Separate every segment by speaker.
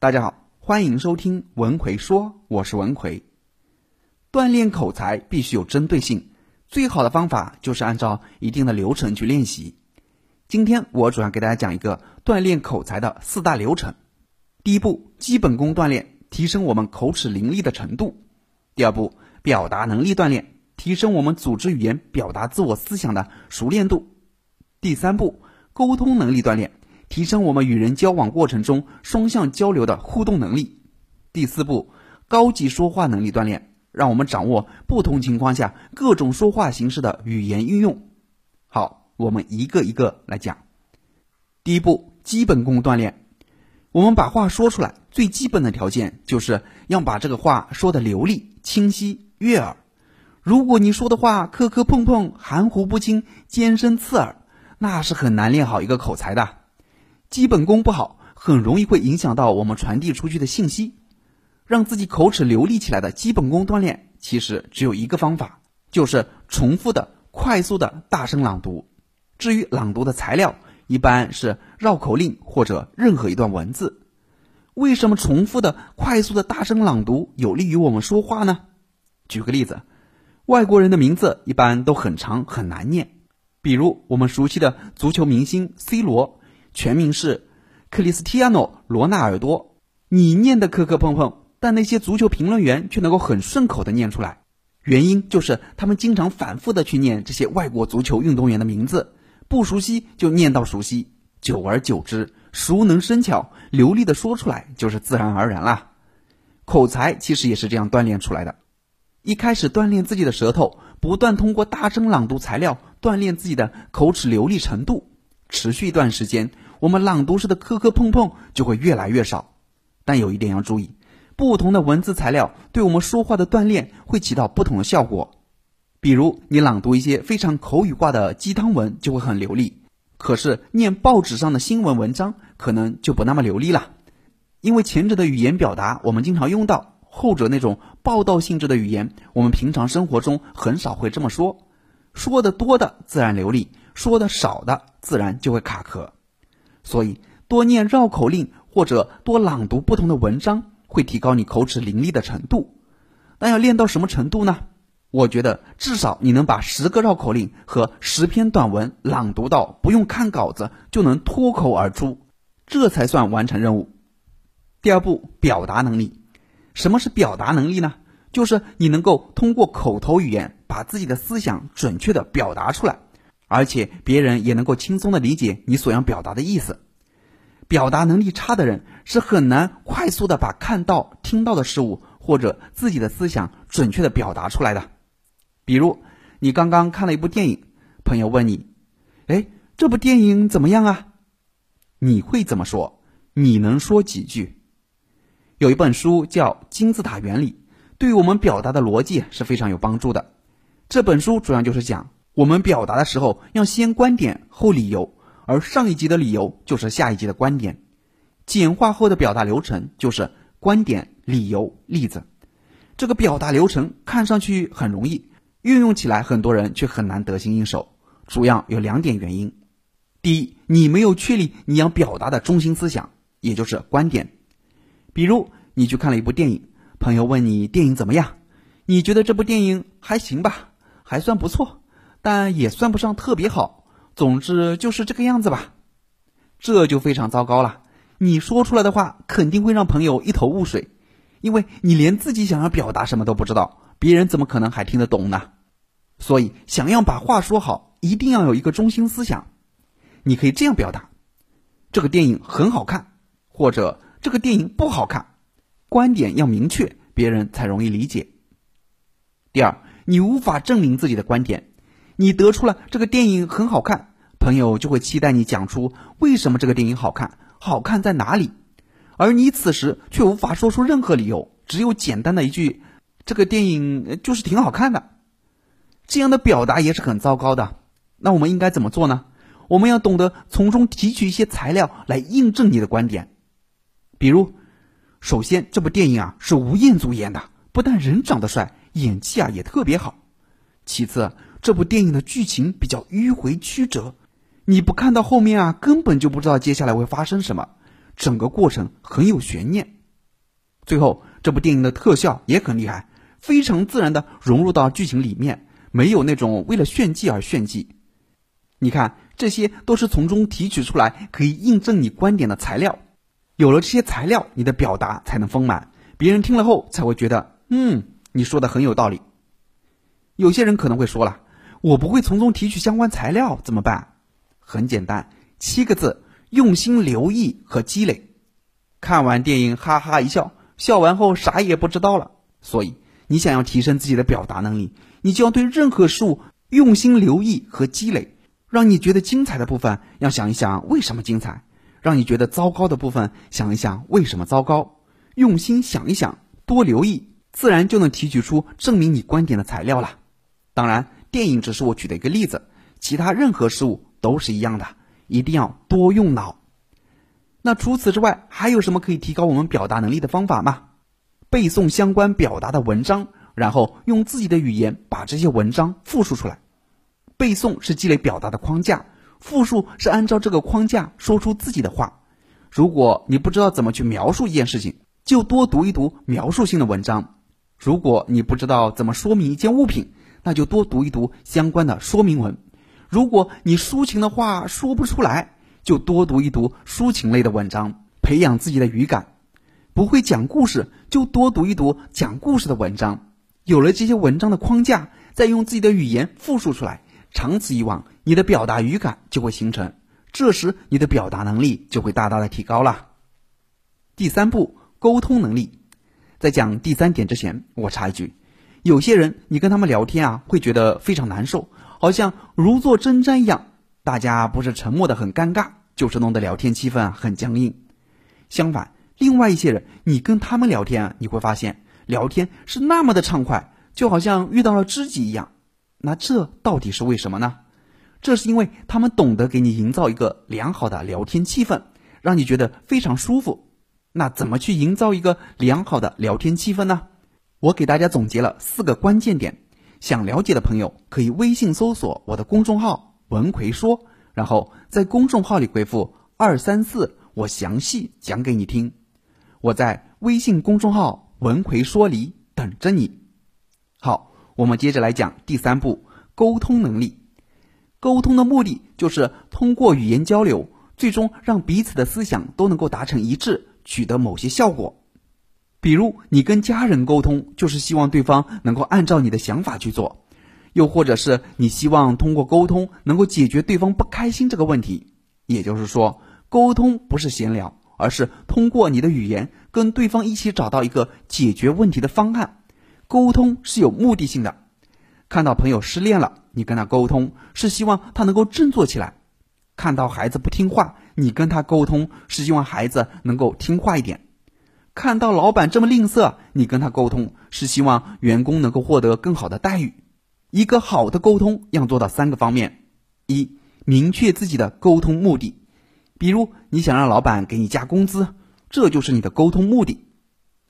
Speaker 1: 大家好，欢迎收听文奎说，我是文奎。锻炼口才必须有针对性，最好的方法就是按照一定的流程去练习。今天我主要给大家讲一个锻炼口才的四大流程。第一步，基本功锻炼，提升我们口齿伶俐的程度；第二步，表达能力锻炼，提升我们组织语言表达自我思想的熟练度；第三步，沟通能力锻炼。提升我们与人交往过程中双向交流的互动能力。第四步，高级说话能力锻炼，让我们掌握不同情况下各种说话形式的语言运用。好，我们一个一个来讲。第一步，基本功锻炼。我们把话说出来，最基本的条件就是要把这个话说的流利、清晰、悦耳。如果你说的话磕磕碰碰、含糊不清、尖声刺耳，那是很难练好一个口才的。基本功不好，很容易会影响到我们传递出去的信息。让自己口齿流利起来的基本功锻炼，其实只有一个方法，就是重复的、快速的大声朗读。至于朗读的材料，一般是绕口令或者任何一段文字。为什么重复的、快速的大声朗读有利于我们说话呢？举个例子，外国人的名字一般都很长很难念，比如我们熟悉的足球明星 C 罗。全名是克里斯蒂亚诺·罗纳尔多。你念的磕磕碰碰，但那些足球评论员却能够很顺口的念出来。原因就是他们经常反复的去念这些外国足球运动员的名字，不熟悉就念到熟悉，久而久之，熟能生巧，流利的说出来就是自然而然啦。口才其实也是这样锻炼出来的。一开始锻炼自己的舌头，不断通过大声朗读材料锻炼自己的口齿流利程度。持续一段时间，我们朗读时的磕磕碰碰就会越来越少。但有一点要注意，不同的文字材料对我们说话的锻炼会起到不同的效果。比如，你朗读一些非常口语化的鸡汤文就会很流利，可是念报纸上的新闻文章可能就不那么流利了。因为前者的语言表达我们经常用到，后者那种报道性质的语言，我们平常生活中很少会这么说。说的多的自然流利。说的少的，自然就会卡壳，所以多念绕口令或者多朗读不同的文章，会提高你口齿伶俐的程度。那要练到什么程度呢？我觉得至少你能把十个绕口令和十篇短文朗读到不用看稿子就能脱口而出，这才算完成任务。第二步，表达能力。什么是表达能力呢？就是你能够通过口头语言把自己的思想准确的表达出来。而且别人也能够轻松的理解你所要表达的意思。表达能力差的人是很难快速的把看到、听到的事物或者自己的思想准确的表达出来的。比如，你刚刚看了一部电影，朋友问你：“哎，这部电影怎么样啊？”你会怎么说？你能说几句？有一本书叫《金字塔原理》，对于我们表达的逻辑是非常有帮助的。这本书主要就是讲。我们表达的时候要先观点后理由，而上一集的理由就是下一集的观点。简化后的表达流程就是观点、理由、例子。这个表达流程看上去很容易，运用起来很多人却很难得心应手。主要有两点原因：第一，你没有确立你要表达的中心思想，也就是观点。比如你去看了一部电影，朋友问你电影怎么样，你觉得这部电影还行吧，还算不错。但也算不上特别好，总之就是这个样子吧，这就非常糟糕了。你说出来的话肯定会让朋友一头雾水，因为你连自己想要表达什么都不知道，别人怎么可能还听得懂呢？所以，想要把话说好，一定要有一个中心思想。你可以这样表达：这个电影很好看，或者这个电影不好看。观点要明确，别人才容易理解。第二，你无法证明自己的观点。你得出了这个电影很好看，朋友就会期待你讲出为什么这个电影好看，好看在哪里，而你此时却无法说出任何理由，只有简单的一句“这个电影就是挺好看的”，这样的表达也是很糟糕的。那我们应该怎么做呢？我们要懂得从中提取一些材料来印证你的观点，比如，首先这部电影啊是吴彦祖演的，不但人长得帅，演技啊也特别好，其次。这部电影的剧情比较迂回曲折，你不看到后面啊，根本就不知道接下来会发生什么。整个过程很有悬念。最后，这部电影的特效也很厉害，非常自然的融入到剧情里面，没有那种为了炫技而炫技。你看，这些都是从中提取出来可以印证你观点的材料。有了这些材料，你的表达才能丰满，别人听了后才会觉得，嗯，你说的很有道理。有些人可能会说了，我不会从中提取相关材料怎么办？很简单，七个字：用心留意和积累。看完电影哈哈一笑，笑完后啥也不知道了。所以，你想要提升自己的表达能力，你就要对任何事物用心留意和积累。让你觉得精彩的部分，要想一想为什么精彩；让你觉得糟糕的部分，想一想为什么糟糕。用心想一想，多留意，自然就能提取出证明你观点的材料了。当然，电影只是我举的一个例子，其他任何事物都是一样的，一定要多用脑。那除此之外，还有什么可以提高我们表达能力的方法吗？背诵相关表达的文章，然后用自己的语言把这些文章复述出来。背诵是积累表达的框架，复述是按照这个框架说出自己的话。如果你不知道怎么去描述一件事情，就多读一读描述性的文章；如果你不知道怎么说明一件物品，那就多读一读相关的说明文；如果你抒情的话说不出来，就多读一读抒情类的文章，培养自己的语感。不会讲故事，就多读一读讲故事的文章。有了这些文章的框架，再用自己的语言复述出来。长此以往，你的表达语感就会形成，这时你的表达能力就会大大的提高了。第三步，沟通能力。在讲第三点之前，我插一句：有些人你跟他们聊天啊，会觉得非常难受，好像如坐针毡一样。大家不是沉默的很尴尬，就是弄得聊天气氛啊很僵硬。相反，另外一些人，你跟他们聊天啊，你会发现聊天是那么的畅快，就好像遇到了知己一样。那这到底是为什么呢？这是因为他们懂得给你营造一个良好的聊天气氛，让你觉得非常舒服。那怎么去营造一个良好的聊天气氛呢？我给大家总结了四个关键点，想了解的朋友可以微信搜索我的公众号“文奎说”，然后在公众号里回复“二三四”，我详细讲给你听。我在微信公众号“文奎说”里等着你。好。我们接着来讲第三步，沟通能力。沟通的目的就是通过语言交流，最终让彼此的思想都能够达成一致，取得某些效果。比如，你跟家人沟通，就是希望对方能够按照你的想法去做；又或者是你希望通过沟通能够解决对方不开心这个问题。也就是说，沟通不是闲聊，而是通过你的语言跟对方一起找到一个解决问题的方案。沟通是有目的性的，看到朋友失恋了，你跟他沟通是希望他能够振作起来；看到孩子不听话，你跟他沟通是希望孩子能够听话一点；看到老板这么吝啬，你跟他沟通是希望员工能够获得更好的待遇。一个好的沟通要做到三个方面：一、明确自己的沟通目的，比如你想让老板给你加工资，这就是你的沟通目的；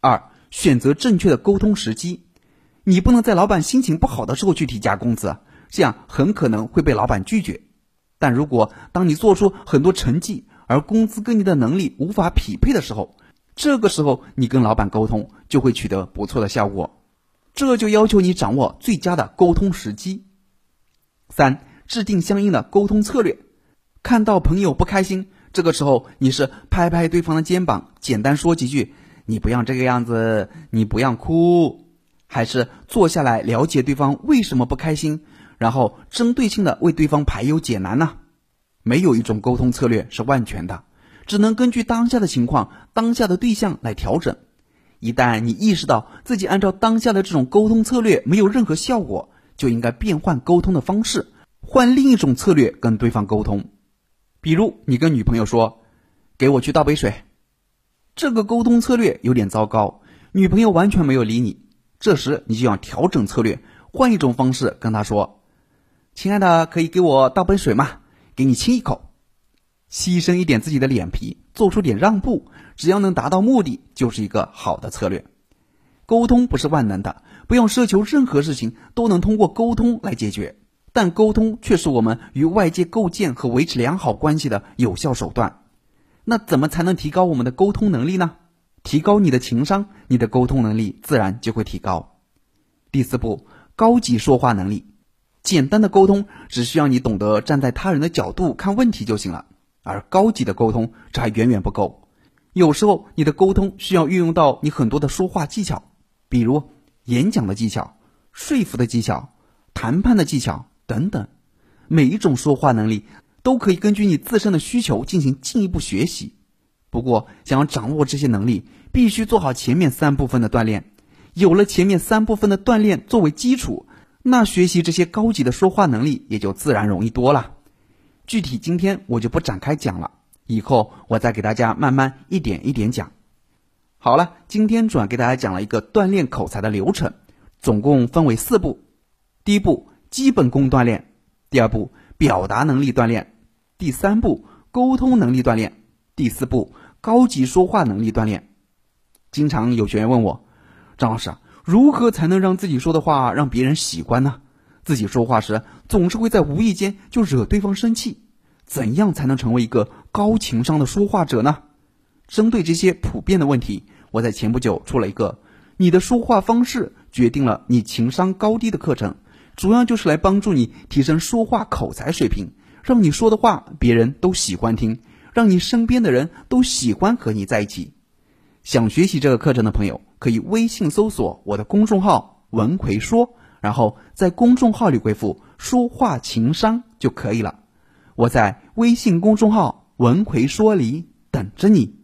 Speaker 1: 二、选择正确的沟通时机，你不能在老板心情不好的时候去提加工资，这样很可能会被老板拒绝。但如果当你做出很多成绩，而工资跟你的能力无法匹配的时候，这个时候你跟老板沟通就会取得不错的效果。这就要求你掌握最佳的沟通时机。三、制定相应的沟通策略。看到朋友不开心，这个时候你是拍拍对方的肩膀，简单说几句。你不要这个样子，你不要哭，还是坐下来了解对方为什么不开心，然后针对性的为对方排忧解难呢？没有一种沟通策略是万全的，只能根据当下的情况、当下的对象来调整。一旦你意识到自己按照当下的这种沟通策略没有任何效果，就应该变换沟通的方式，换另一种策略跟对方沟通。比如，你跟女朋友说：“给我去倒杯水。”这个沟通策略有点糟糕，女朋友完全没有理你。这时你就要调整策略，换一种方式跟她说：“亲爱的，可以给我倒杯水吗？给你亲一口。”牺牲一点自己的脸皮，做出点让步，只要能达到目的，就是一个好的策略。沟通不是万能的，不要奢求任何事情都能通过沟通来解决，但沟通却是我们与外界构建和维持良好关系的有效手段。那怎么才能提高我们的沟通能力呢？提高你的情商，你的沟通能力自然就会提高。第四步，高级说话能力。简单的沟通只需要你懂得站在他人的角度看问题就行了，而高级的沟通这还远远不够。有时候你的沟通需要运用到你很多的说话技巧，比如演讲的技巧、说服的技巧、谈判的技巧等等。每一种说话能力都可以根据你自身的需求进行进一步学习。不过，想要掌握这些能力，必须做好前面三部分的锻炼。有了前面三部分的锻炼作为基础。那学习这些高级的说话能力也就自然容易多了。具体今天我就不展开讲了，以后我再给大家慢慢一点一点讲。好了，今天主要给大家讲了一个锻炼口才的流程，总共分为四步：第一步基本功锻炼，第二步表达能力锻炼，第三步沟通能力锻炼，第四步高级说话能力锻炼。经常有学员问我，张老师。如何才能让自己说的话让别人喜欢呢？自己说话时总是会在无意间就惹对方生气，怎样才能成为一个高情商的说话者呢？针对这些普遍的问题，我在前不久出了一个《你的说话方式决定了你情商高低》的课程，主要就是来帮助你提升说话口才水平，让你说的话别人都喜欢听，让你身边的人都喜欢和你在一起。想学习这个课程的朋友。可以微信搜索我的公众号“文奎说”，然后在公众号里回复“书画情商”就可以了。我在微信公众号“文奎说”理等着你。